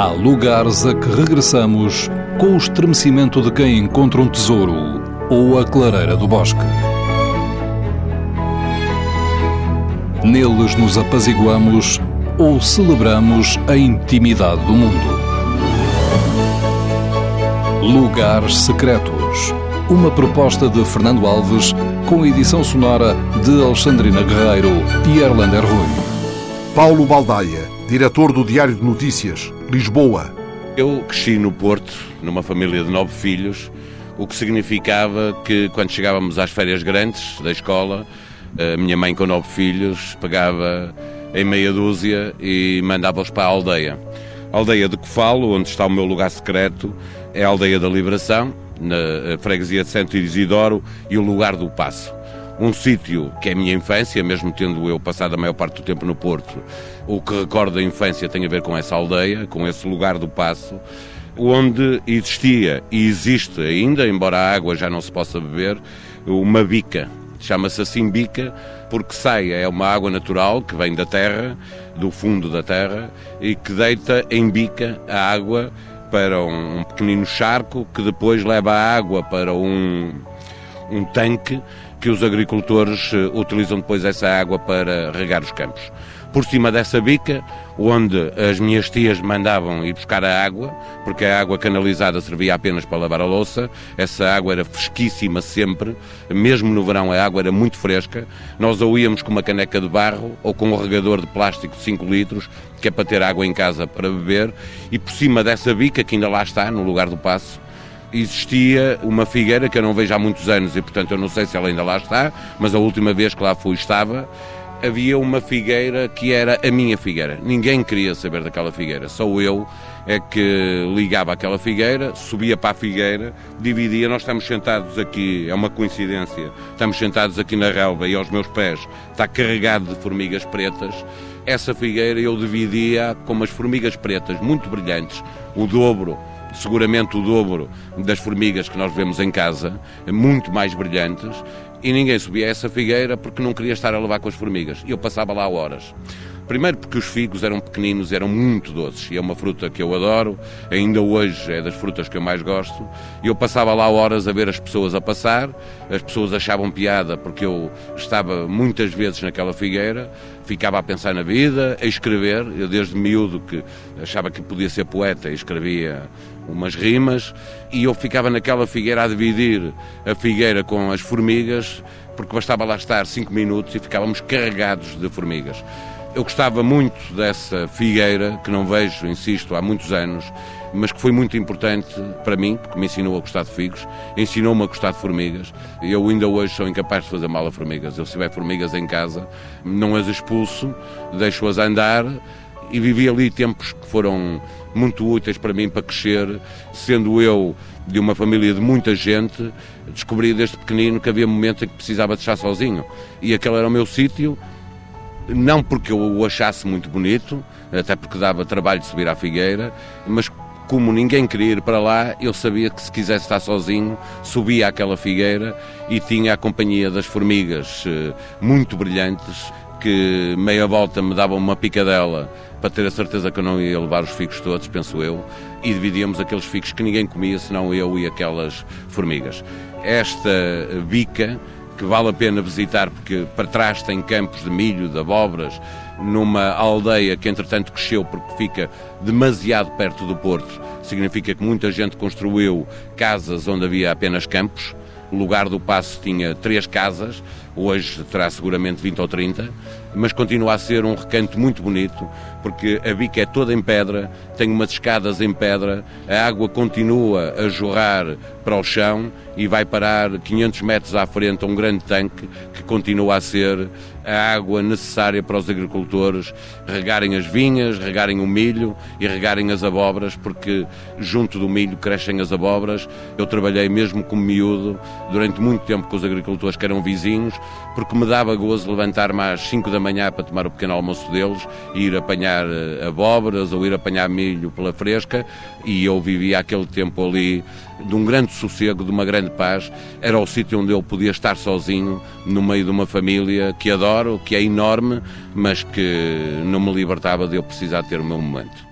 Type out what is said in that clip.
Há lugares a que regressamos com o estremecimento de quem encontra um tesouro ou a clareira do bosque. Neles nos apaziguamos ou celebramos a intimidade do mundo. Lugares Secretos. Uma proposta de Fernando Alves com edição sonora de Alexandrina Guerreiro e Erlander Rui. Paulo Baldaia, diretor do Diário de Notícias, Lisboa. Eu cresci no Porto, numa família de nove filhos, o que significava que quando chegávamos às férias grandes da escola, a minha mãe com nove filhos pegava em meia dúzia e mandava-os para a aldeia. A aldeia de Cofalo, onde está o meu lugar secreto, é a aldeia da Liberação, na freguesia de Santo Isidoro e o lugar do Passo. Um sítio que é a minha infância, mesmo tendo eu passado a maior parte do tempo no Porto, o que recordo da infância tem a ver com essa aldeia, com esse lugar do Passo, onde existia e existe ainda, embora a água já não se possa beber, uma bica. Chama-se assim bica porque sai, é uma água natural que vem da terra, do fundo da terra, e que deita em bica a água para um pequenino charco que depois leva a água para um, um tanque que os agricultores eh, utilizam depois essa água para regar os campos. Por cima dessa bica, onde as minhas tias mandavam ir buscar a água, porque a água canalizada servia apenas para lavar a louça, essa água era fresquíssima sempre, mesmo no verão a água era muito fresca. Nós ou íamos com uma caneca de barro ou com um regador de plástico de 5 litros, que é para ter água em casa para beber, e por cima dessa bica, que ainda lá está, no lugar do passo, existia uma figueira que eu não vejo há muitos anos e, portanto, eu não sei se ela ainda lá está, mas a última vez que lá fui estava. Havia uma figueira que era a minha figueira. Ninguém queria saber daquela figueira, só eu é que ligava aquela figueira, subia para a figueira, dividia. Nós estamos sentados aqui, é uma coincidência, estamos sentados aqui na relva e aos meus pés está carregado de formigas pretas. Essa figueira eu dividia com umas formigas pretas muito brilhantes, o dobro seguramente o dobro das formigas que nós vemos em casa, muito mais brilhantes, e ninguém subia essa figueira porque não queria estar a levar com as formigas. Eu passava lá horas. Primeiro porque os figos eram pequeninos, eram muito doces, e é uma fruta que eu adoro, ainda hoje é das frutas que eu mais gosto. E eu passava lá horas a ver as pessoas a passar, as pessoas achavam piada porque eu estava muitas vezes naquela figueira, ficava a pensar na vida, a escrever, eu desde miúdo que achava que podia ser poeta e escrevia umas rimas, e eu ficava naquela figueira a dividir a figueira com as formigas, porque bastava lá estar cinco minutos e ficávamos carregados de formigas. Eu gostava muito dessa figueira, que não vejo, insisto, há muitos anos, mas que foi muito importante para mim, porque me ensinou a gostar de figos, ensinou-me a gostar de formigas. Eu ainda hoje sou incapaz de fazer mal a formigas. Eu, se tiver formigas em casa, não as expulso, deixo-as andar e vivi ali tempos que foram muito úteis para mim para crescer, sendo eu de uma família de muita gente, descobri desde pequenino que havia momentos em que precisava de estar sozinho. E aquele era o meu sítio, não porque eu o achasse muito bonito, até porque dava trabalho de subir à figueira, mas como ninguém queria ir para lá, eu sabia que se quisesse estar sozinho, subia àquela figueira e tinha a companhia das formigas eh, muito brilhantes, que meia volta me davam uma picadela para ter a certeza que eu não ia levar os figos todos, penso eu, e dividíamos aqueles figos que ninguém comia, senão eu e aquelas formigas. Esta bica que vale a pena visitar porque para trás tem campos de milho, de abóboras, numa aldeia que entretanto cresceu porque fica demasiado perto do porto. Significa que muita gente construiu casas onde havia apenas campos. O lugar do passo tinha três casas, hoje terá seguramente 20 ou 30 mas continua a ser um recanto muito bonito, porque a bica é toda em pedra, tem umas escadas em pedra, a água continua a jorrar para o chão e vai parar 500 metros à frente a um grande tanque que continua a ser a água necessária para os agricultores regarem as vinhas, regarem o milho e regarem as abóboras, porque junto do milho crescem as abóboras. Eu trabalhei mesmo como miúdo durante muito tempo com os agricultores que eram vizinhos, porque me dava gozo levantar-me às 5 da manhã para tomar o pequeno almoço deles, ir apanhar eh, abóboras ou ir apanhar milho pela fresca, e eu vivia aquele tempo ali de um grande sossego, de uma grande paz. Era o sítio onde eu podia estar sozinho, no meio de uma família que adoro, que é enorme, mas que não me libertava de eu precisar ter o meu momento.